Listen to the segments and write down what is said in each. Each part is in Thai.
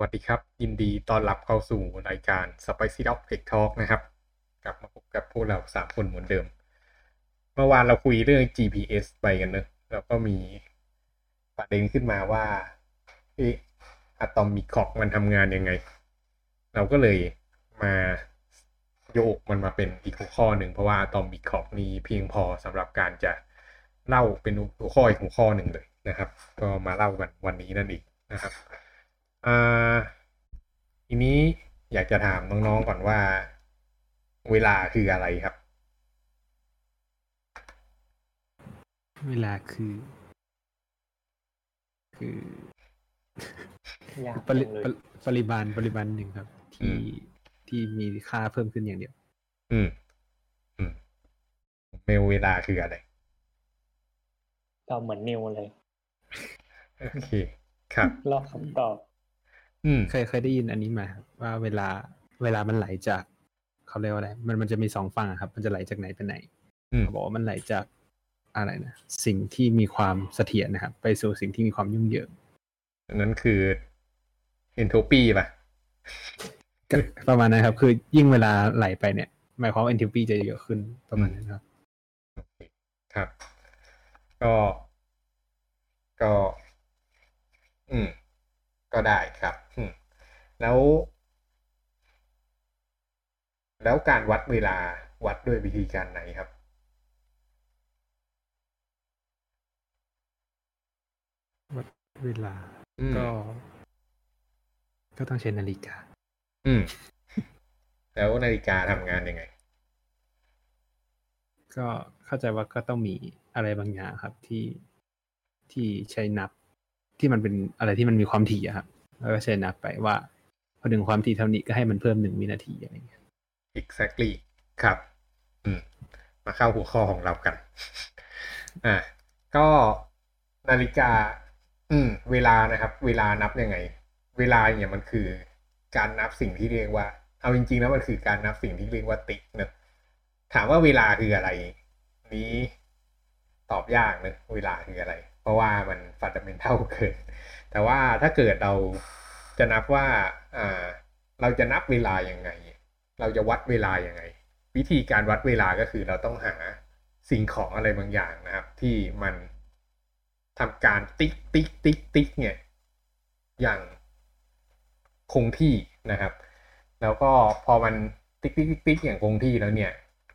วัสดีครับ ยินดีต้อนรับเข้าสู่รายการ Spicy Dog Tech Talk นะครับ กลับมาพบกับพวกเราสามคนเหมือนเดิม เมื่อวานเราคุยเรื่อง GPS ไปกันเนอะแล้วก็มีประเด็นขึ้นมาว่าเอะอะตอมิคอกมันทำงานยังไง เราก็เลยมาโยกมันมาเป็นอีกหัวข้อหนึ่งเพราะว่าอะตอมิคอกนี้เพียงพอสำหรับการจะเล่าเป็นหัวข้ออีกหัวข้อหนึ่งเลยนะครับ ก็มาเล่ากันวันนี้นั่นเองนะครับ ทีนี้อยากจะถามน้องๆก่อนว่าเวลาคืออะไรครับ เวลาคือ คือยากปริจังเลยปริปริมาณปริมาณหนึ่งครับอืที่มที่มีค่าเพิ่มขึ้นอย่างเดียว อืม อืมเมลเวลาคืออะไร ก็เหมือนนิวเลย โอเค ครับรอบคำตอบ อืมเคยเคยได้ยินอันนี้มาครับว่าเวลาเวลามันไหลจากเขาเรียกว่าอะไร มันมันจะมีสองฝั่งอะครับ มันจะไหลจากไหนไปไหนอืมเขาบอกว่ามันไหลจากอะไรนะสิ่งที่มีความเสถียรนะครับไปสู่สิ่งที่มีความยุ่งเหยิงอันนั้นคือเอนโทปีป่ะก็ประมาณนั้นครับ คือยิ่งเวลาไหลไปเนี่ยหมายความว่า entropy จะเยอะขึ้นประมาณนั้นครับโอเคครับ ก็ก็ อืม ก็ได้ครับอืม แล้ว แล้วการวัดเวลาวัดด้วยวิธีการไหนครับ วัดเวลาอืมก็ ก็ต้องใช้นาฬิกา อืม แล้วนาฬิกาทำงานยังไง ก็เข้าใจว่าก็ต้องมีอะไรบางอย่างครับที่ที่ใช้นับที่มันเป็นอะไรที่มันมีความถี่อะครับ แล้วก็ใช้นับไปว่าพ อถึงความถี่เท่านี้ก็ให้มันเพิ่มหนึ่งวินาทีอะไรเงี้ย exactly ครับ อืม มาเข้าหัวข้อของเรากัน อ่า ก็นาฬิกา อืม เวลานะครับ เวลานับยังไง เวลาเนี่ยมันคือ การนับสิ่งที่เรียกว่า เอาจริงๆแล้วมันคือการนับสิ่งที่เรียกว่าติ๊กเนอะถามว่าเวลาคืออะไร นี้ตอบยากเนอะเวลาคืออะไร เพราะว่ามันฟันดัเมนทัลเกิน แต่ว่าถ้าเกิดเรา จะนับว่าอ่าเราจะนับเวลาอยังไง เราจะวัดเวลาอยังไง วิธีการวัดเวลาก็คือเราต้องหาสิ่งของอะไรบางอย่างนะครับ ที่มันทำการติ๊กติ๊กติ๊กติ๊กเนี่ยอย่างคงที่นะครับ แล้วก็พอมันติ๊กติ๊กติ๊กติ๊กอย่างคงที่แล้วเนี่ย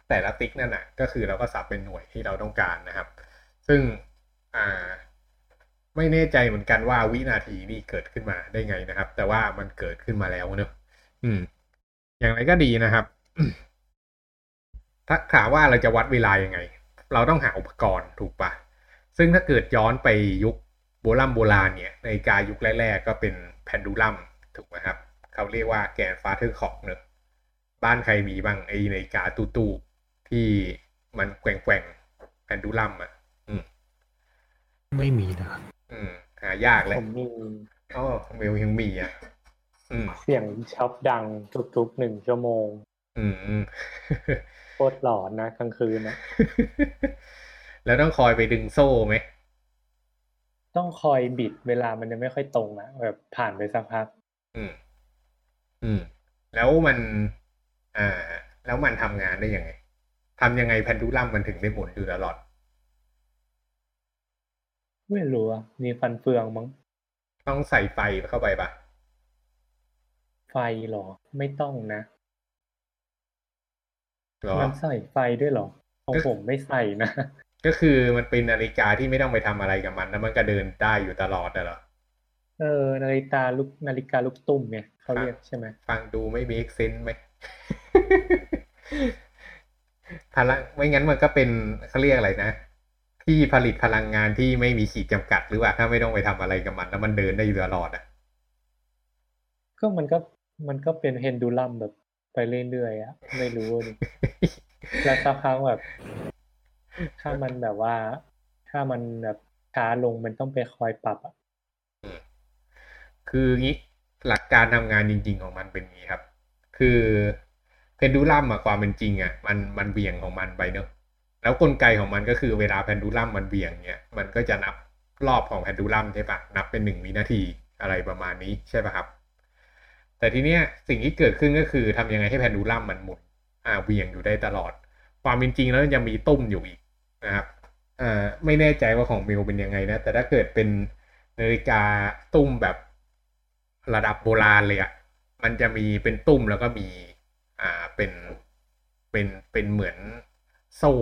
แต่ละติ๊กนั่นน่ะก็คือเราก็สับเป็นหน่วยที่เราต้องการนะครับ ซึ่งอ่า ไม่แน่ใจเหมือนกันว่าวินาทีนี่เกิดขึ้นมาได้ไงนะครับ แต่ว่ามันเกิดขึ้นมาแล้วเนอะอืม อย่างไรก็ดีนะครับ ถ้าถามว่าเราจะวัดเวลายังไง เราต้องหาอุปกรณ์ถูกปะซึ่งถ้าเกิดย้อนไปยุคโบราณโบราณเนี่ยนาฬิกายุคแรก ๆ ก็เป็น pendulum ถูกไหมครับ เขาเรียกว่า grandfather clock เนอะบ้านใครมีบ้างไอ้นาฬิกาตู้ๆที่มันแกว่งๆ pendulum อะไม่มีนะครับายากเลยผมมีอ๋อเมลยังมีอะอืมเสียงช็อปดังทุกๆหนึ่งชั่วโมงอืมอืมโคตรหลอนนะกลางคืนนะ แล้วต้องคอยไปดึงโซ่ไหม ต้องคอยบิดเวลามันยังไม่ค่อยตรงอะแบบผ่านไปสักพัก อืม อืม แล้วมัน อ่า แล้วมันทำงานได้ยังไงทำยังไงแพนดูลัมมันถึงได้หมุนอยู่ตลอด ไม่รู้อะมีฟันเฟืองมั้ง ต้องใส่ไฟเข้าไปปะไฟเหรอ ไม่ต้องนะหรอมันใส่ไฟด้วยเหรอ ของผมไม่ใส่นะ ก็คือมันเป็นนาฬิกาที่ไม่ต้องไปทำอะไรกับมัน แล้วมันก็เดินได้อยู่ตลอดน่ะเหรอ เออ นาฬิกาลูกนาฬิกาลูกตุ้มเนี่ยเขาเรียกใช่ไหม ฟังดูไม่มีเซนส์ไหมพลังไม่งั้นมันก็เป็นเขาเรียกอะไรนะ ที่ผลิตพลังงานที่ไม่มีขีดจำกัดหรือว่าถ้าไม่ต้องไปทำอะไรกับมัน แล้วมันเดินได้อยู่ตลอดอะก็มันก็มันก็เป็นเพนดูลัมแบบไปเรื่อยๆอะไม่รู้ดิแล้วสักครั้งแบบ ถ้ามันแบบว่า ถ้ามันแบบช้าลงมันต้องไปคอยปรับอะคืองี้หลักการทำงานจริง ๆ ของมันเป็นงี้ครับ คือเพนดูลัมอะความเป็นจริงอะมันมันเบี่ยงของมันไปเนอะ แล้วกลไกของมันก็คือเวลาเพนดูลัมมันเบี่ยงเนี่ยมันก็จะนับรอบของเพนดูลัมใช่ปะนับเป็นหนึ่งวินาทีอะไรประมาณนี้ใช่ปะครับ แต่ทีเนี้ยสิ่งที่เกิดขึ้นก็คือทำยังไงให้แพนดูลัมมันหมุนอ่าเวียงอยู่ได้ตลอด ความเป็นจริงแล้วยังมีตุ้มอยู่อีกนะครับอ่าไม่แน่ใจว่าของมิวเป็นยังไงนะแต่ถ้าเกิดเป็นนาฬิกาตุ้มแบบระดับโบราณเลยอะมันจะมีเป็นตุ้มแล้วก็มีอ่าเป็นเป็นเป็นเหมือนโซ่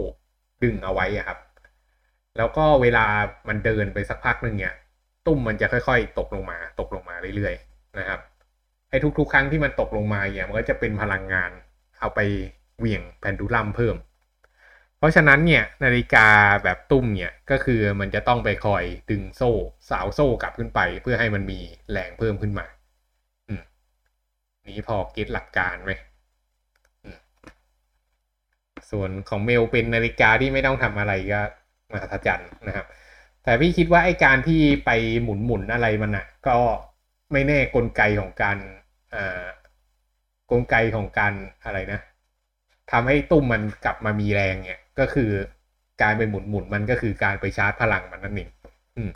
ดึงเอาไว้ครับ แล้วก็เวลามันเดินไปสักพักหนึ่งเนี่ย ตุ้มมันจะค่อยๆ ตกลงมา ตกลงมาเรื่อยๆนะครับไอ้ทุกๆ ครั้งที่มันตกลงมาเนี่ยมันก็จะเป็นพลังงานเอาไปเหวี่ยงแผ่นดูลัมเพิ่ม เพราะฉะนั้นเนี่ยนาฬิกาแบบตุ้มเนี่ยก็คือมันจะต้องไปคอยดึงโซ่สาวโซ่กลับขึ้นไป เพื่อให้มันมีแรงเพิ่มขึ้นมา อืมนี้พอเก็ตหลักการไหม ส่วนของเมลเป็นนาฬิกาที่ไม่ต้องทำอะไรก็มหัศจรรย์นะครับ แต่พี่คิดว่าไอ้การที่ไปหมุนหมุนอะไรมันอะก็ไม่แน่กลไกของการอ่ากลไกของการอะไรนะทำให้ตุ้มมันกลับมามีแรงเนี่ย ก็คือการไปหมุนหมุนมันก็คือการไปชาร์จพลังมันนั่นเองอืม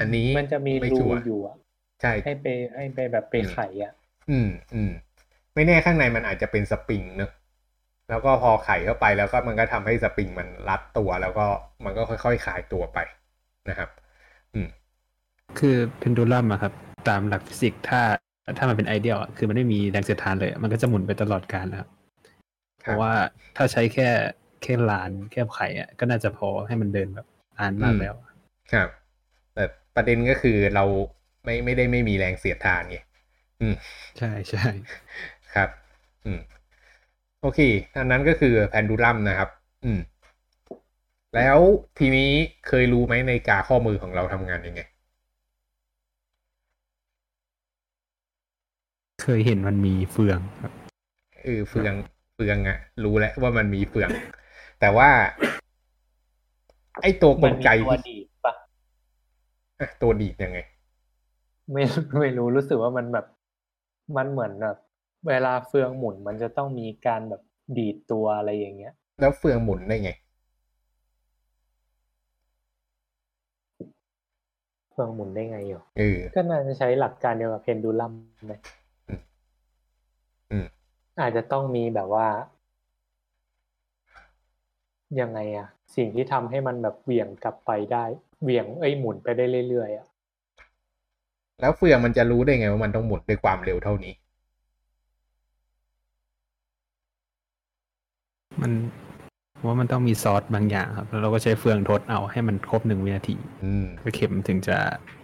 อันนี้มันจะมีไรูชัวร์อยู่อะใช่ให้ไปให้ไปแบบไปไขอะ อืมอืมไม่แน่ข้างในมันอาจจะเป็นสปริงเนอะ แล้วก็พอไขเข้าไปแล้วก็มันก็ทำให้สปริงมันรัดตัว แล้วก็มันก็ค่อยๆคลายตัวไปนะครับ อืม คือเพนดูลัมอะครับ ตามหลักฟิสิกส์ถ้าถ้ามันเป็น ideal อะคือมันไม่มีแรงเสียดทานเลย มันก็จะหมุนไปตลอดกาลนะครับเพราะว่าถ้าใช้แค่แค่ลานแค่ไขอะก็น่าจะพอให้มันเดินแบบนานมากแล้ว ครับ แต่ประเด็นก็คือเราไม่ไม่ได้ไม่มีแรงเสียดทานไงอืม ใช่ใช่ครับ อืม โอเคอันนั้นก็คือ pendulum นะครับ อืม แล้วทีนี้เคยรู้ไหมในาฬิกาข้อมือของเราทำงานยังไง เคยเห็นมันมีเฟืองครับเออเฟืองเฟืองอะรู้แล้วว่ามันมีเฟือง แต่ว่า ไอ้ตัวกมันลมีไกตัวที่ดีดปะอะตัวดีดยังไง ไม่ไม่รู้รู้สึกว่ามันแบบ มันเหมือนแบบ เวลาเฟืองหมุนมันจะต้องมีการแบบดีดตัวอะไรอย่างเงี้ย แล้วเฟืองหมุนได้ไง เฟืองหมุนได้ไงอยู่เออก็น่าจะใช้หลักการเดียวกับเพนดูลัมไหมอืมอืมอาจจะต้องมีแบบว่า ยังไงอะสิ่งที่ทำให้มันแบบเหวี่ยงกลับไปได้ เหวี่ยงเอ้ยหมุนไปได้เรื่อยๆอะแล้วเฟืองมันจะรู้ได้ไงว่ามันต้องหมุนด้วยความเร็วเท่านี้ มันว่ามันต้องมีซอสบางอย่างครับ แล้วเราก็ใช้เฟืองทดเอาให้มันครบหนึ่งวินาทีอืมก็เข็มถึงจะ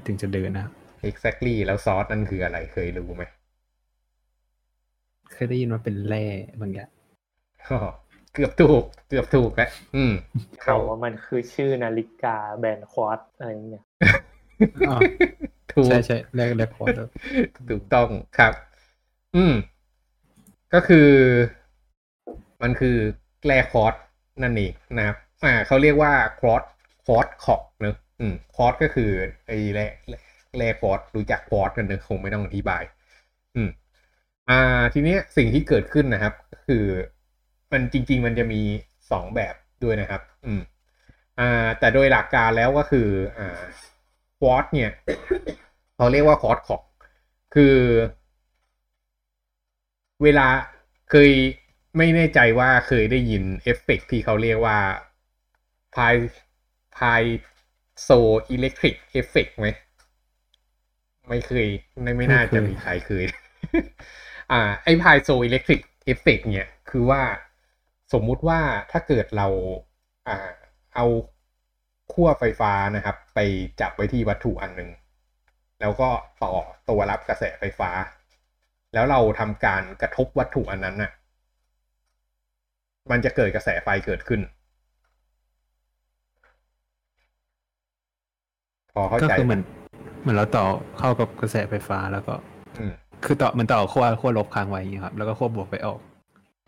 ถึงจะเดินนะครับ exactly แล้วซอสนั่นคืออะไรเคยรู้ไหมเคยได้ยินว่าเป็นแร่บางอย่างอ๋อเกือบถูก เกือบถูกแล้วอืมเขาว่ามันคือชื่อนาฬิกาแบรนด์ควอตอะไรเงี้ยอ๋อถูกใช่ใช่แรกแรกโคดถูกต้องครับ อืม ก็คือ มันคือ แร่คอร์สนั่นเองนะครับอ่าเขาเรียกว่า quartz quartz clock เนอะอืมคอร์สก็คือไอ้แร่แร่คอร์สรู้จักคอร์สกันเนอะคงไม่ต้องอธิบาย อืมอ่าทีเนี้ยสิ่งที่เกิดขึ้นนะครับก็คือมันจริง ๆ มันจะมีสองแบบด้วยนะครับ อืมอ่าแต่โดยหลักการแล้วก็คืออ่าคอร์สเนี่ยเขาเรียกว่า quartz clock คือ เวลาเคย ไม่แน่ใจว่าเคยได้ยินเอฟเฟกต์ที่เขาเรียกว่าพาย piezoelectric effect ไหมไม่เคยไม่ไม่น่าจะมีใครเคย อ่า ไอ piezoelectric effect เนี่ย คือว่าสมมุติว่าถ้าเกิดเราอ่าเอาขั้วไฟฟ้านะครับ ไปจับไว้ที่วัตถุอันหนึ่งแล้วก็ต่อตัวรับกระแสไฟฟ้า แล้วเราทำการกระทบวัตถุอันนั้นน่ะ มันจะเกิดกระแสไฟเกิดขึ้น พอเข้าก็ใจคือเหมือนเหมือนเราต่อเข้ากับกระแสไฟฟ้าแล้วก็อืมคือต่อมันต่อขั้วขั้วลบค้างไว้อย่างเงี้ยครับ แล้วก็ขั้วบวกไปออก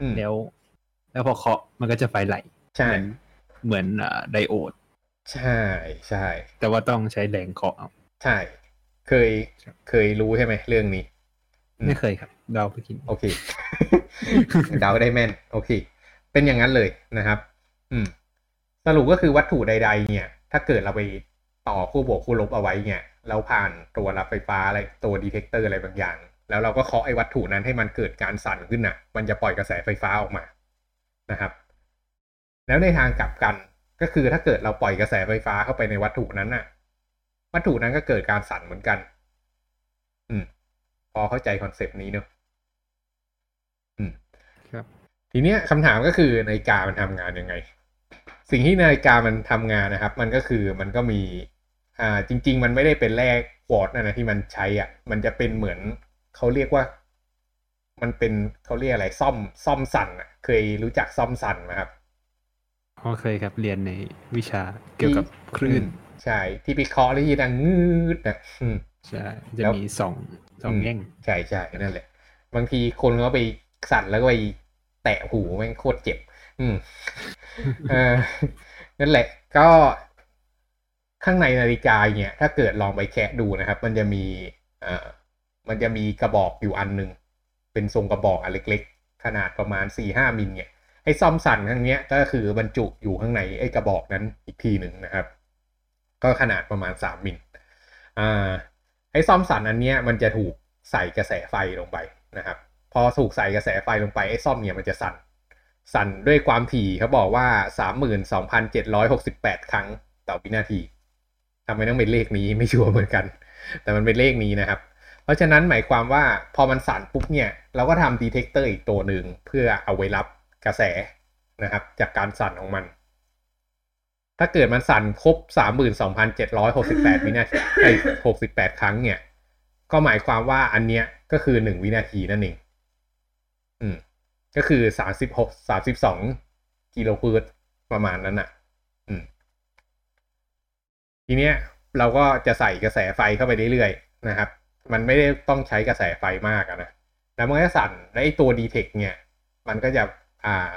อืมแล้ว แล้วพอเคาะมันก็จะไฟไหลใช่เหมือนเหมือนอ่าไดโอด ใช่ใช่แต่ว่าต้องใช้แรงเคาะเอาใช่ เคยเคยรู้ใช่ไหมเรื่องนี้อืมไม่เคยครับ เดาไปกิน โอเค เดาได้แม่น โอเค เป็นอย่างนั้นเลยนะครับ อืม สรุปก็คือวัตถุใด ๆ เนี่ย ถ้าเกิดเราไปต่อขั้วบวกขั้วลบเอาไว้เนี่ยแล้วผ่านตัวรับไฟฟ้าอะไรตัว detector อะไรบางอย่าง แล้วเราก็เคาะไอ้วัตถุนั้นให้มันเกิดการสั่นขึ้นน่ะ มันจะปล่อยกระแสไฟฟ้าออกมานะครับ แล้วในทางกลับกันก็คือถ้าเกิดเราปล่อยกระแสไฟฟ้าเข้าไปในวัตถุนั้นน่ะ วัตถุนั้นก็เกิดการสั่นเหมือนกัน อืม พอเข้าใจคอนเซปต์นี้เนอะอืม ครับ ทีเนี้ยคำถามก็คือนาฬิกามันทำงานยังไง สิ่งที่นาฬิกามันทำงานนะครับ มันก็คือมันก็มีอ่าจริง ๆ มันไม่ได้เป็นแร่ควอตซ์นะนะที่มันใช้อะมันจะเป็นเหมือนเขาเรียกว่า มันเป็นเขาเรียกอะไรซ่อมซ่อมสั่นอะ เคยรู้จักซ่อมสั่นไหมครับอ๋อเคยครับเรียนในวิชาเกี่ยวกับคลื่นอืมใช่ที่ไปเคาะแล้วที่ดังงืดนะอืมใช่จะแล้วมีสองสองอืมแง่งใช่ใช่นั่นแหละ บางทีคนเขาไปสั่นแล้วก็ไป แตะหูแม่งโคตรเจ็บ อืมเออนั่นแหละ ก็ข้างในนาฬิกาเนี่ย ถ้าเกิดลองไปแคะดูนะครับ มันจะมีเอ่อมันจะมีกระบอกอยู่อันหนึ่งเป็นทรงกระบอกอันเล็ก ๆ ขนาดประมาณสี่ห้ามิลเนี่ยไอ้ซ่อมสั่นข้างเนี้ยก็คือบรรจุอยู่ข้างในไอ้กระบอกนั้นอีกทีหนึ่งนะครับ ก็ขนาดประมาณสามมิลอ่าไอ้ซ่อมสั่นอันเนี้ยมันจะถูกใส่กระแสไฟลงไปนะครับ อถูกใส่กระแสไฟลงไปไอ้ส้อมเนี่ยมันจะสั่น สั่นด้วยความถี่เขาบอกว่า 32,768 ครั้งต่อวินาทีทำไมต้องเป็นเลขนี้ไม่ชัวร์เหมือนกัน แต่มันเป็นเลขนี้นะครับ เพราะฉะนั้นหมายความว่าพอมันสั่นปุ๊บเนี่ยเราก็ทำ detector อีกตัวหนึ่งเพื่อเอาไว้รับกระแสนะครับ จากการสั่นของมัน ถ้าเกิดมันสั่นครบ 32,768 วินาทีไอ้68 ครั้งเนี่ย ก็หมายความว่าอันเนี้ยก็คือ 1 วินาทีนั่นเอง อืม ก็คือ36 32กิโลเฮิรตซ์ประมาณนั้นอะ อืม ทีเนี้ย เราก็จะใส่กระแสไฟเข้าไปเรื่อยๆนะครับ มันไม่ได้ต้องใช้กระแสไฟมากอะนะแล้วมันก็สั่นและไอ้ตัว Detect เนี่ย มันก็จะอ่า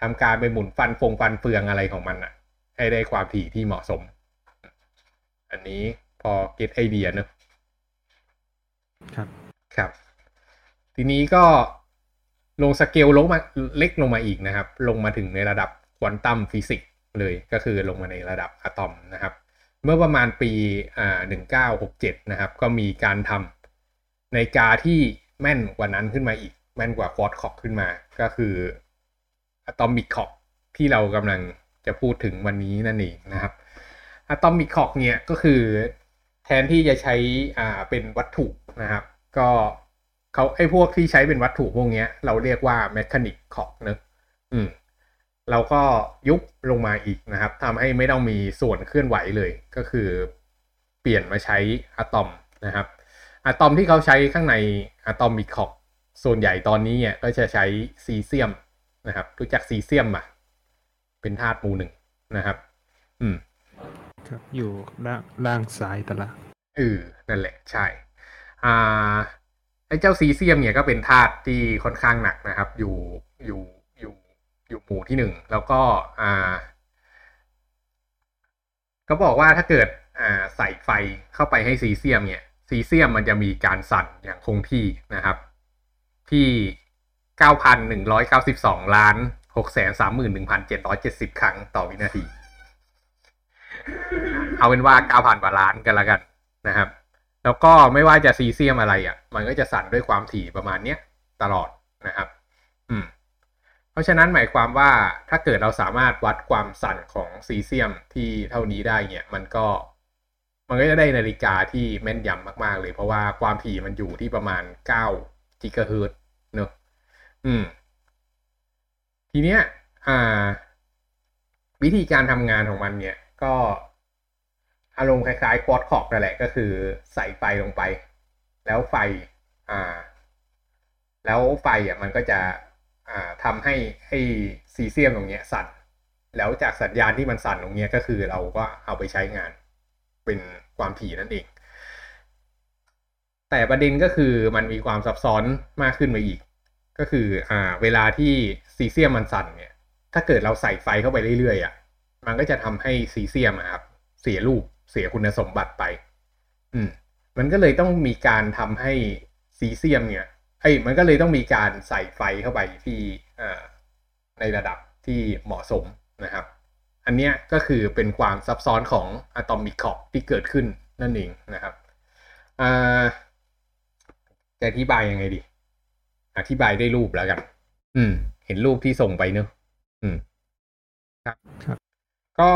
ทำการไปหมุนฟันฟงฟันเฟืองอะไรของมันอะให้ได้ความถี่ที่เหมาะสม อันนี้พอ get idea เนอะครับ ครับ ทีนี้ก็ ลงสเกลลงมาเล็กลงมาอีกนะครับ ลงมาถึงในระดับ quantum physics เลยก็คือลงมาในระดับอะตอมนะครับ เมื่อประมาณปีอ่า1967 นะครับ ก็มีการทำนาฬิกาที่แม่นกว่านั้นขึ้นมาอีก แม่นกว่า quartz clock ขึ้นมา ก็คือ atomic clock ที่เรากำลังจะพูดถึงวันนี้นั่นเองนะครับ atomic clock เนี่ยก็คือแทนที่จะใช้อ่าเป็นวัตถุนะครับ ก็ เขาไอ้พวกที่ใช้เป็นวัตถุพวกเนี้ยเราเรียกว่า mechanic clock เนอะอืมเราก็ยุบลงมาอีกนะครับทำให้ไม่ต้องมีส่วนเคลื่อนไหวเลย ก็คือเปลี่ยนมาใช้อะตอมนะครับอะตอมที่เขาใช้ข้างในอะตอมิกคอกส่วนใหญ่ตอนนี้เนี่ยก็จะใช้ซีเซียมนะครับ รู้จักซีเซียมอะ เป็นธาตุหมู่หนึ่งนะครับ อืมครับอยู่ล่างล่างซ้ายตารางเออนั่นแหละใช่ อ่า ไอ้เจ้าซีเซียมเนี่ยก็เป็นธาตุที่ค่อนข้างหนักนะครับ อยู่อยู่อยู่อยู่หมู่ที่หนึ่งแล้วก็อ่าก็บอกว่าถ้าเกิดอ่าใส่ไฟเข้าไปให้ซีเซียมเนี่ย ซีเซียมมันจะมีการสั่นอย่างคงที่นะครับ ที่ 9,192 ล้าน 631,770 ครั้งต่อวินาที เอาเป็นว่า 9,000 กว่าล้านกันละกันนะครับ แล้วก็ไม่ว่าจะซีเซียมอะไรอะ มันก็จะสั่นด้วยความถี่ประมาณเนี้ยตลอดนะครับ อืม เพราะฉะนั้นหมายความว่าถ้าเกิดเราสามารถวัดความสั่นของซีเซียมที่เท่านี้ได้เนี่ย มันก็ มันก็จะได้นาฬิกาที่แม่นยำมาก ๆ เลย เพราะว่าความถี่มันอยู่ที่ประมาณ9กิกะเฮิรตซ์เนอะอืม ทีเนี้ย อ่า วิธีการทำงานของมันเนี่ย ก็ อารมณ์คล้ายๆควอดคอกนั่นแหละก็คือใส่ไฟลงไป แล้วไฟอ่า แล้วไฟอะมันก็จะอ่าทำให้ให้ซีเซียมตรงเนี้ยสั่นแล้วจากสัญญาณที่มันสั่นตรงเนี้ยก็คือเราก็เอาไปใช้งานเป็นความถี่นั่นเอง แต่ประเด็นก็คือมันมีความซับซ้อนมากขึ้นไปอีก ก็คืออ่าเวลาที่ซีเซียมมันสั่นเนี่ย ถ้าเกิดเราใส่ไฟเข้าไปเรื่อยๆอะมันก็จะทำให้ซีเซียมครับเสียรูป เสียคุณสมบัติไป อืม มันก็เลยต้องมีการทำให้ซีเซียมเนี่ยเอ้ยมันก็เลยต้องมีการใส่ไฟเข้าไปที่อ่าในระดับที่เหมาะสมนะครับ อันเนี้ยก็คือเป็นความซับซ้อนของอะตอมิกคอกที่เกิดขึ้นนั่นเองนะครับอ่าจจะอธิบายยังไงดี อธิบายด้วยรูปแล้วกัน อืม เห็นรูปที่ส่งไปเนอะอืม ครับครับก็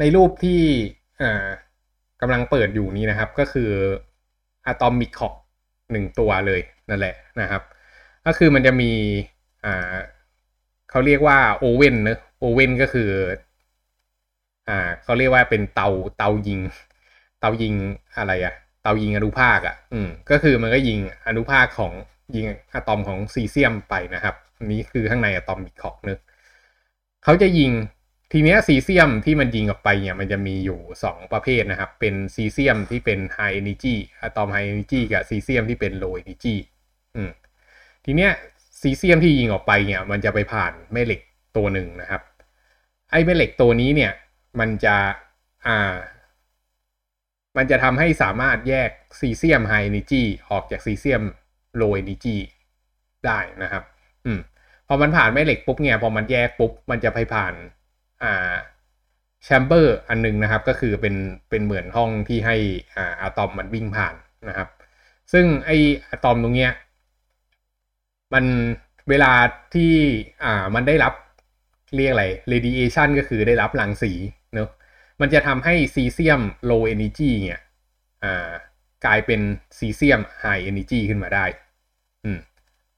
ในรูปที่อ่า กำลังเปิดอยู่นี้นะครับ ก็คืออะตอมิกคอกหนึ่งตัวเลยนั่นแหละนะครับ ก็คือมันจะมีอ่าเขาเรียกว่าโอเว่นเนอะโอเว่นก็คืออ่าเขาเรียกว่าเป็นเตาเตายิง เตายิงอะไรอะเตายิงอนุภาคอะอืมก็คือมันก็ยิงอนุภาคของยิงอะตอมของซีเซียมไปนะครับนนี้คือข้างใน atomic clock เนอะเขาจะยิง ทีเนี้ยซีเซียมที่มันยิงออกไปเนี่ยมันจะมีอยู่ 2 ประเภทนะครับ เป็นซีเซียมที่เป็นไฮเอเนจีอะตอมไฮเอเนจีกับซีเซียมที่เป็น low energy อืมทีเนี้ยซีเซียมที่ยิงออกไปเนี่ย มันจะไปผ่านแม่เหล็กตัวหนึ่งนะครับ ไอ้แม่เหล็กตัวนี้เนี่ย มันจะอ่า มันจะทำให้สามารถแยกซีเซียมไฮเอเนจีออกจากซีเซียมโลเอเนจีได้นะครับ อืมพอมันผ่านแม่เหล็กปุ๊บเนี่ยพอมันแยกปุ๊บมันจะไปผ่าน อ่าแชมเบอร์อันหนึงนะครับ ก็คือเป็นเป็นเหมือนห้องที่ให้อ่าอะตอมมันวิ่งผ่านนะครับ ซึ่งไออะตอมตรงเนี้ยมันเวลาที่อ่ามันได้รับเรียกอะไร radiation ก็คือได้รับรังสีเนอะมันจะทำให้ซีเซียม low energy เนี่ยอ่ากลายเป็นซีเซียม high energy ขึ้นมาได้ อืม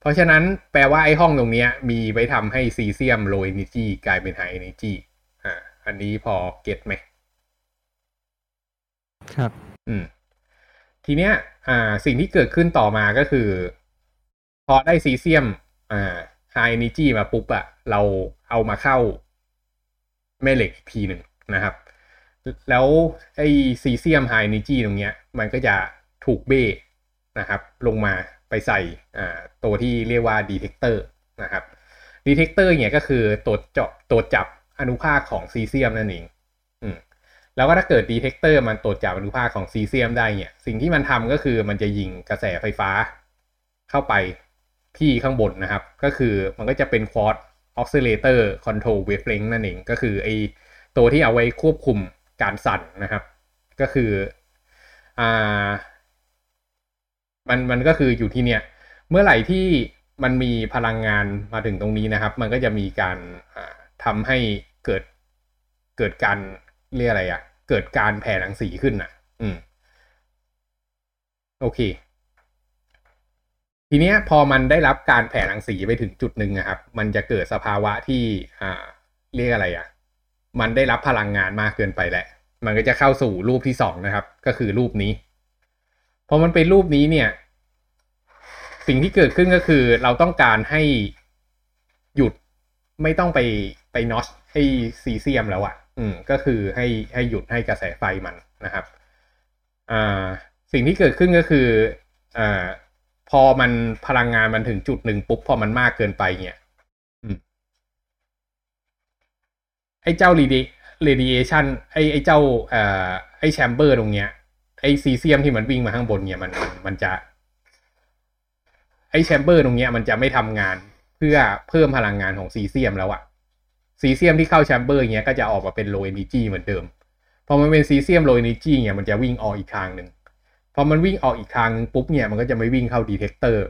เพราะฉะนั้นแปลว่าไอ้ห้องตรงเนี้ยมีไว้ทำให้ซีเซียม low energy กลายเป็น high energy อ่าอันนี้พอเก็ตไหม ครับ อืม ทีเนี้ย อ่า สิ่งที่เกิดขึ้นต่อมาก็คือ พอได้ซีเซียม อ่า high energy มาปุ๊บอะเราเอามาเข้าแม่เหล็กอีกทีหนึ่งนะครับ แล้วไอ้ซีเซียม high energy ตรงเนี้ย มันก็จะถูกเบ้นะครับ ลงมาไปใส่อ่าตัวที่เรียกว่า detector นะครับ detector เนี่ยก็คือตัวเจาะตัวจับ อนุภาคของซีเซียมนั่นเองอืมแล้วก็ถ้าเกิด detector มันตรวจจับอนุภาคของซีเซียมได้เนี่ย สิ่งที่มันทำก็คือมันจะยิงกระแสไฟฟ้าเข้าไปที่ข้างบนนะครับ ก็คือมันก็จะเป็นควอตoscillator control wavelength นั่นเอง ก็คือไอตัวที่เอาไว้ควบคุมการสั่นนะครับ ก็คืออ่ามันมันก็คืออยู่ที่เนี่ย เมื่อไหร่ที่มันมีพลังงานมาถึงตรงนี้นะครับ มันก็จะมีการอ่า ทำให้เกิดเกิดการเรียกอะไรอะ่ะ เกิดการแผ่รังสีขึ้นอะ อืม โอเค ทีเนี้ยพอมันได้รับการแผ่รังสีไปถึงจุดหนึ่งนะครับ มันจะเกิดสภาวะที่อ่าเรียกอะไรอะ่ะ มันได้รับพลังงานมากเกินไปแหละ มันก็จะเข้าสู่รูปที่สองนะครับ ก็คือรูปนี้ พอมันเป็นรูปนี้เนี่ย สิ่งที่เกิดขึ้นก็คือเราต้องการให้ ไม่ต้องไปไปน็อตให้ซีเซียมแล้วอะ่ะ อืม ก็คือให้ให้หยุดให้กระแสไฟมันนะครับ อ่า สิ่งที่เกิดขึ้นก็คืออ่าพอมันพลังงานมันถึงจุดหนึ่งปุ๊บ พอมันมากเกินไปเนี่ยอืมไอ้เจ้า radi- radiation ไอ้ไอ้เจ้าเอ่อไอ้ chamber ตรงเนี้ยไอ้ซีเซียมที่มันวิ่งมาข้างบนเนี่ยมันมันมันจะ ไอ้ chamber ตรงเนี้ยมันจะไม่ทำงาน พื่อเพิ่มพลังงานของซีเซียมแล้วอะซีเซียมที่เข้า chamber เงี้ยก็จะออกมาเป็น low energy เหมือนเดิม พอมันเป็นซีเซียม low energy เนี่ยมันจะวิ่งออกอีกทางหนึ่ง พอมันวิ่งออกอีกทางนึงปุ๊บเนี่ยมันก็จะไม่วิ่งเข้า detector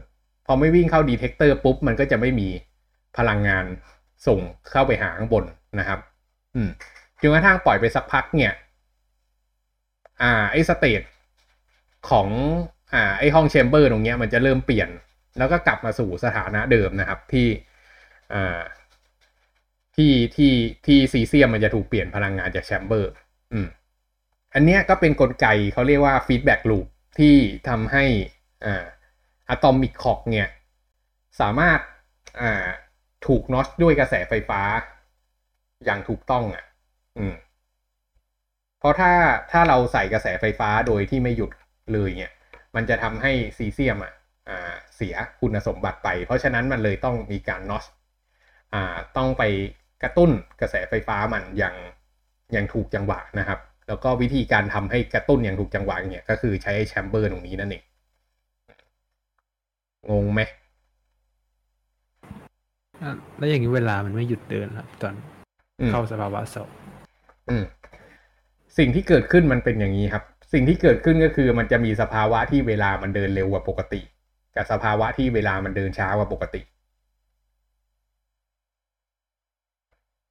พอไม่วิ่งเข้า detector ปุ๊บมันก็จะไม่มีพลังงานส่งเข้าไปหาข้างบนนะครับ อืมจนกระทั่งปล่อยไปสักพักเนี่ย อ่าไอ state ของ อ่าไอห้อง chamber ตรงเนี้ยมันจะเริ่มเปลี่ยน แล้วก็กลับมาสู่สถานะเดิมนะครับ ที่ที่ที่ที่ซีเซียมมันจะถูกเปลี่ยนพลังงานจาก chamber อืม อันเนี้ยก็เป็นกลไกเขาเรียกว่า feedback loop ที่ทำให้อ่า atomic clock เนี่ย สามารถอ่าถูกล็อกด้วยกระแสไฟฟ้า อย่างถูกต้องอะ อืม เพราะถ้าถ้าเราใส่กระแสไฟฟ้าโดยที่ไม่หยุดเลยเนี่ย มันจะทำให้ซีเซียมอะ อ่า เสียคุณสมบัติไป เพราะฉะนั้นมันเลยต้องมีการน็อตอ่าต้องไปกระตุ้นกระแสไฟฟ้ามันอย่างอย่างถูกจังหวะนะครับ แล้วก็วิธีการทำให้กระตุ้นอย่างถูกจังหวะเนี่ยก็คือใช้แชมเบอร์ตรงนี้นั่นเองงงไหมอะแล้วอย่างนี้เวลามันไม่หยุดเดินครับตอนอืมเข้าสภาวะโศกอืมสิ่งที่เกิดขึ้นมันเป็นอย่างนี้ครับ สิ่งที่เกิดขึ้นก็คือมันจะมีสภาวะที่เวลามันเดินเร็วกว่าปกติ กับสภาวะที่เวลามันเดินช้ากว่าปกติ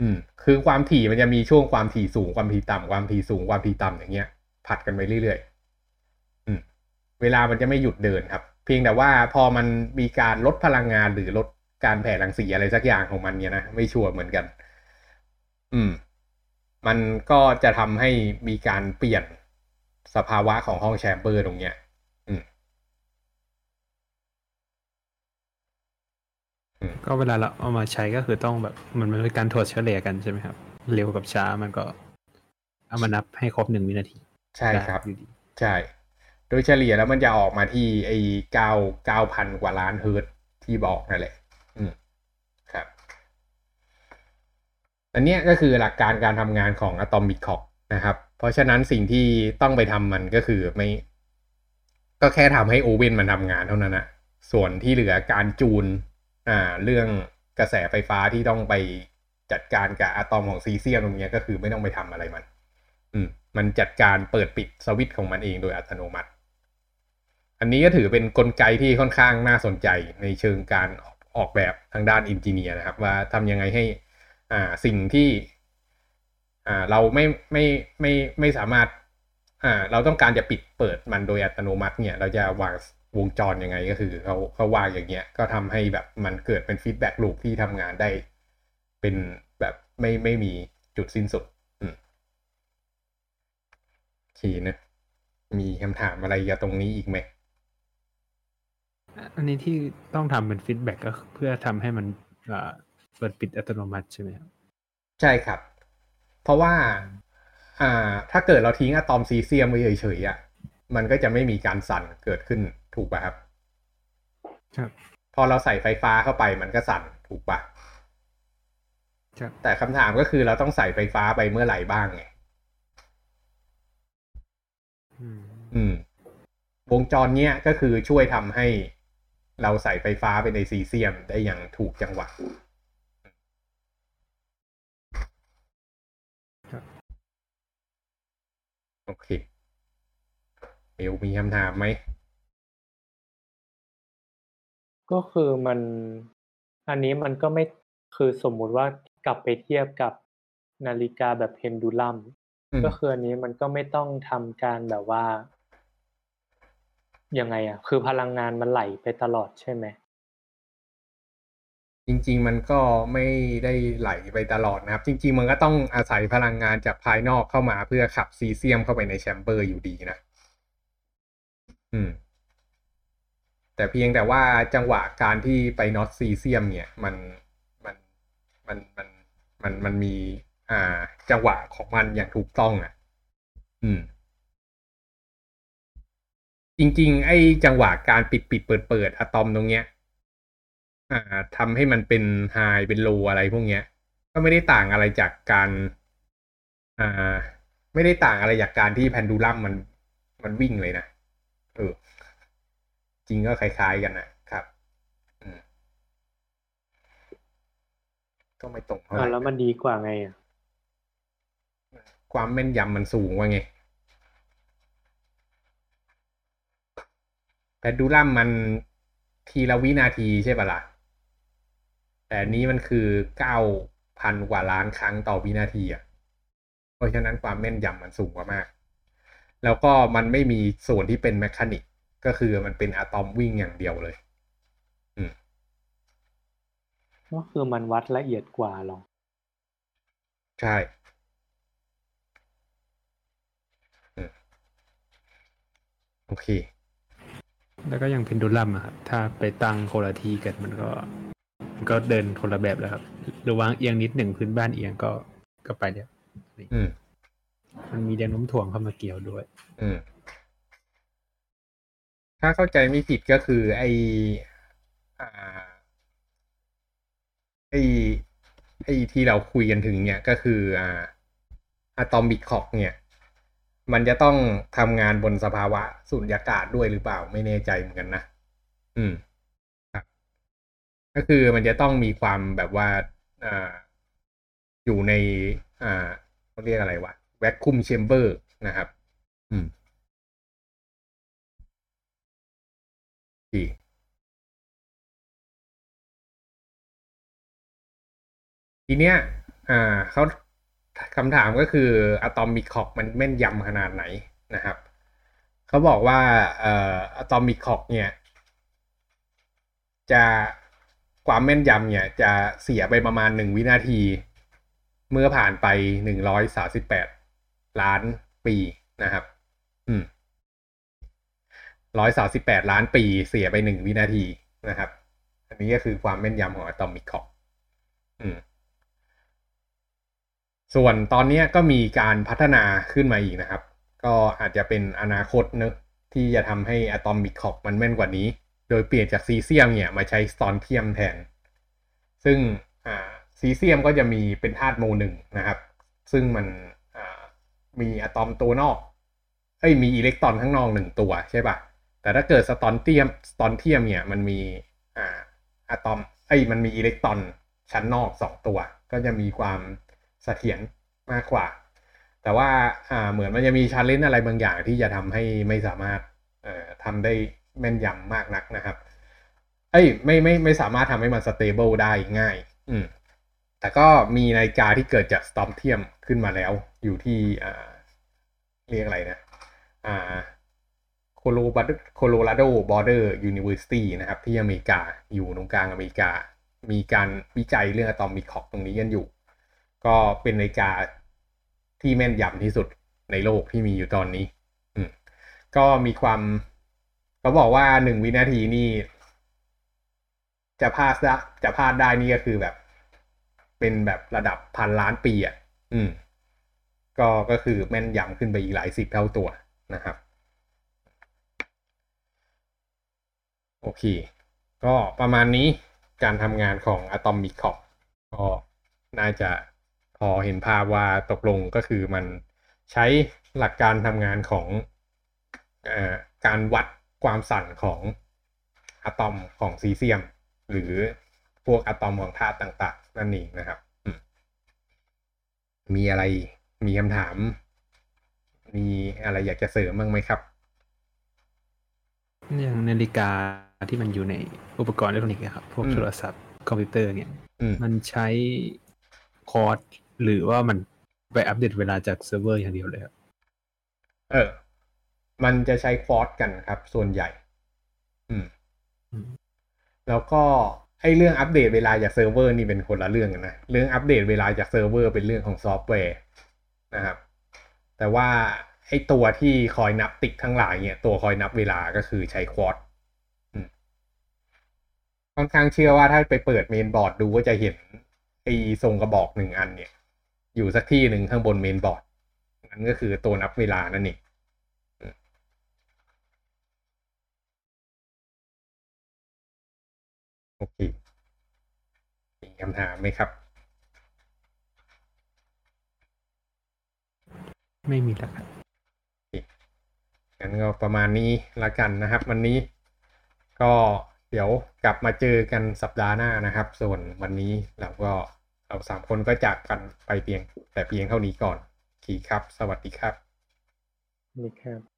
อืม คือความถี่มันจะมีช่วงความถี่สูงความถี่ต่ำความถี่สูงความถี่ต่ำอย่างเงี้ย ผัดกันไปเรื่อยๆอืม เวลามันจะไม่หยุดเดินครับ เพียงแต่ว่าพอมันมีการลดพลังงานหรือลดการแผ่รังสีอะไรสักอย่างของมันเนี่ยนะไม่ชัวร์เหมือนกัน อืม มันก็จะทำให้มีการเปลี่ยนสภาวะของห้องแชมเบอร์ตรงเนี้ย อืม ก็เวลาเราเอามาใช้ก็คือต้องแบบมันมันเป็นการถวดเฉลี่ยกันใช่ไหมครับ เร็วกับช้ามันก็เอามานับให้ครบหนึ่งวินาที ใช่ครับได้อยู่ดีใช่ โดยเฉลี่ยแล้วมันจะออกมาที่ไอ้เก้าเก้าพันกว่าล้านเฮิร์ตซ์ที่บอกนั่นแหละ อืมครับ อันเนี้ยก็คือหลักการการทำงานของ Atomic Clock นะครับ เพราะฉะนั้นสิ่งที่ต้องไปทำมันก็คือไม่ ก็แค่ทำให้โอเว่นมันทำงานเท่านั้นนะส่วนที่เหลือการจูน อ่าเรื่องกระแสไฟฟ้าที่ต้องไปจัดการกับอะตอมของซีเซียมตรงนี้ก็คือไม่ต้องไปทำอะไรมัน อืม มันจัดการเปิดปิดสวิตช์ของมันเองโดยอัตโนมัติ อันนี้ก็ถือเป็นกลไกที่ค่อนข้างน่าสนใจในเชิงการออกออกแบบทางด้าน engineer นะครับ ว่าทำยังไงให้อ่าสิ่งที่อ่าเราไม่ไม่ไม่ไม่สามารถอ่าเราต้องการจะปิดเปิดมันโดยอัตโนมัติเนี่ย เราจะวาง วงจรยังไงก็คือเขาเขาวางอย่างเงี้ย ก็ทำให้แบบมันเกิดเป็น feedback loop ที่ทำงานได้ เป็นแบบไม่ไม่มีจุดสิ้นสุดอืมโอเคนะมีคำถามอะไรกับตรงนี้อีกไหม อันนี้ที่ต้องทำเป็น feedback ก็เพื่อทำให้มันอ่าเปิดปิดอัตโนมัติใช่ไหมครับ ใช่ครับ เพราะว่า อ่า ถ้าเกิดเราทิ้งอะตอมซีเซียมไว้เฉยๆอะ มันก็จะไม่มีการสั่นเกิดขึ้น ถูกป่ะครับ ครับ พอเราใส่ไฟฟ้าเข้าไปมันก็สั่นถูกป่ะครับแต่คำถามก็คือเราต้องใส่ไฟฟ้าไปเมื่อไหร่บ้างไงอืมอืมวงจรเนี้ยก็คือช่วยทำให้เราใส่ไฟฟ้าไปในซีเซียมได้อย่างถูกจังหวะครับโอเคเบลมีคำถามไหม ก็คือมัน อันนี้มันก็ไม่คือสมมุติว่ากลับไปเทียบกับนาฬิกาแบบเพนดูลัมอืมก็คืออันนี้มันก็ไม่ต้องทำการแบบว่ายังไงอะ คือพลังงานมันไหลไปตลอดใช่ไหมจริง ๆ มันก็ไม่ได้ไหลไปตลอดนะครับ จริง ๆ มันก็ต้องอาศัยพลังงานจากภายนอกเข้ามาเพื่อขับซีเซียมเข้าไปในแชมเบอร์อยู่ดีนะ อืม แต่เพียงแต่ว่าจังหวะการที่ไปน็อตซีเซียมเนี่ยมันมันมันมันมันมันมี อ่า จังหวะของมันอย่างถูกต้องอะ อืม จริง ๆ ไอ้จังหวะการปิดปิดเปิดเปิดอะตอมตรงเนี้ย อ่าทำให้มันเป็นไฮเป็นโลอะไรพวกเนี้ย ก็ไม่ได้ต่างอะไรจากการ อ่า ไม่ได้ต่างอะไรจากการที่แพนดูลัมมันมันวิ่งเลยนะเออ จริงก็คล้ายๆกันนะครับอืมก็ไม่ตรงเท่าไหอ่าร่แล้วมันดีกว่าไงอะความแม่นยำมันสูงกว่าไงแพนดูลัมมันทีละวินาทีใช่ปะล่ะ แต่อันนี้มันคือเก้าพันกว่าล้านครั้งต่อวินาทีอะ เพราะฉะนั้นความแม่นยำมันสูงกว่ามาก แล้วก็มันไม่มีส่วนที่เป็นแมคานิก ก็คือมันเป็นอะตอมวิ่งอย่างเดียวเลย อืมก็คือมันวัดละเอียดกว่าหรอ ใช่อืมโอเค แล้วก็ยังเพนดูลัมอะครับ ถ้าไปตั้งโคนละที่กันมันก็ มันก็เดินคนละแบบแล้วครับหรือวางเอียงนิดหนึ่งพื้นบ้านเอียงก็ก็ไปเดียวอืมมันมีแรงโน้มถ่วงเข้ามาเกี่ยวด้วย อืม ถ้าเข้าใจไม่ผิดก็คือไออ่าไอไอที่เราคุยกันถึงเนี่ยก็คืออ่าอะตอมบิคอกเนี่ย มันจะต้องทำงานบนสภาวะสุญญากาศด้วยหรือเปล่าไม่แน่ใจเหมือนกันนะ อืมครับก็คือมันจะต้องมีความแบบว่าอ่าอยู่ใน อ่าเขาเรียกอะไรวะแวคคุมแชมเบอร์นะครับ อืมี่ทีเนี้ย อ่าเขาคำถามก็คืออะตอมมิคอกมันแม่นยำขนาดไหนนะครับ เขาบอกว่าเอ่ออะตอมมิคอกเนี่ย จะความแม่นยำเนี่ย จะเสียไปประมาณหนึ่งวินาที เมื่อผ่านไปหนึ่งร้อยสาสิบแปดล้านปีนะครับ อืม ร้อยสาสิบแปดล้านปีเสียไปหนึ่งวินาทีนะครับ อันนี้ก็คือความแม่นยำของ atomic clock ส่วนตอนนี้ก็มีการพัฒนาขึ้นมาอีกนะครับ ก็อาจจะเป็นอนาคตเนอะที่จะทำให้ atomic clock มันแม่นกว่านี้ โดยเปลี่ยนจากซีเซียมเนี่ยมาใช้ strontium แทน ซึ่งซีเซียมก็จะมีเป็นธาตุหมู่หนึ่งนะครับ ซึ่งมันมีอะตอมตัวนอกเอ้ยมีอิเล็กตรอนข้างนอกหนึ่งตัวใช่ป่ะ แต่ถ้าเกิด strontium strontium เนี่ยมันมีอ่าอะตอมเอ้ยมันมีอิเล็กตรอนชั้นนอกสองตัว ก็จะมีความเสถียรมากกว่า แต่ว่าอ่าเหมือนมันจะมี challenge อะไรบางอย่างที่จะทำให้ไม่สามารถเอ่อทำได้แม่นยำมากนักนะครับเอ้ยไม่ไม่ไม่สามารถทำให้มัน stable ได้ง่าย อืม แต่ก็มีนาฬิกาที่เกิดจาก strontium ขึ้นมาแล้ว อยู่ที่อ่าเรียกอะไรนะ อ่า โคโลบา Colorado Boulder University นะครับ ที่อเมริกาอยู่ตรงกลางอเมริกา มีการวิจัยเรื่อง atomic clock ตรงนี้กันอยู่ ก็เป็นนาฬิกาที่แม่นยำที่สุดในโลกที่มีอยู่ตอนนี้อืมก็มีความเขาบอกว่าหนึ่งวินาทีนี่ จะพลาดจะพลาดได้นี่ก็คือแบบ เป็นแบบระดับพันล้านปีอะ อืม ก็ก็คือแม่นยำขึ้นไปอีกหลายสิบเท่าตัวนะครับ โอเค ก็ประมาณนี้การทำงานของ Atomic Clock ก็น่าจะพอเห็นภาพว่าตกลงก็คือมันใช้หลักการทำงานของอการวัดความสั่นของอะตอมของซีเซียม หรือพวกอะตอมของธาตุต่างๆ นั่นเองนะครับ มีอะไรมีคำถาม มีอะไรอยากจะเสริมบ้างไหมครับ อย่างนาฬิกาที่มันอยู่ในอุปกรณ์อิเล็กทรอนิกส์ครับ พวกอืมโทรศัพท์คอมพิวเตอร์เนี่ยอืมมันใช้คอร์ดหรือว่ามันไปอัปเดตเวลาจากเซิร์ฟเวอร์อย่างเดียวเลยครับ เออ มันจะใช้ฟอร์สกันครับ ส่วนใหญ่อืมอืม แล้วก็ไอ้เรื่องอัปเดตเวลาจากเซิร์ฟเวอร์นี่เป็นคนละเรื่องกันนะ เรื่องอัปเดตเวลาจากเซิร์ฟเวอร์เป็นเรื่องของซอฟต์แวร์นะครับ แต่ว่า ไอตัวที่คอยนับ tick ทั้งหลายเนี่ย ตัวคอยนับเวลาก็คือใช้ควอตค่อนข้างเชื่อว่าถ้าไปเปิดเมนบอร์ดดูก็จะเห็นไอ้ทรงกระบอกหนึ่งอันเนี่ย อยู่สักที่หนึ่งข้างบนเมนบอร์ดนั่นก็คือตัวนับเวลานั่นเองโอเคมีคำถามไหมครับ ไม่มีแล้วครับ งั้นก็ประมาณนี้ละกันนะครับ วันนี้ก็เดี๋ยวกลับมาเจอกันสัปดาห์หน้านะครับ ส่วนวันนี้เราก็เราสามคนก็จากกันไปเพียงแต่เพียงเท่านี้ก่อน ขี่คครับสวัสดีครับนี่ครับ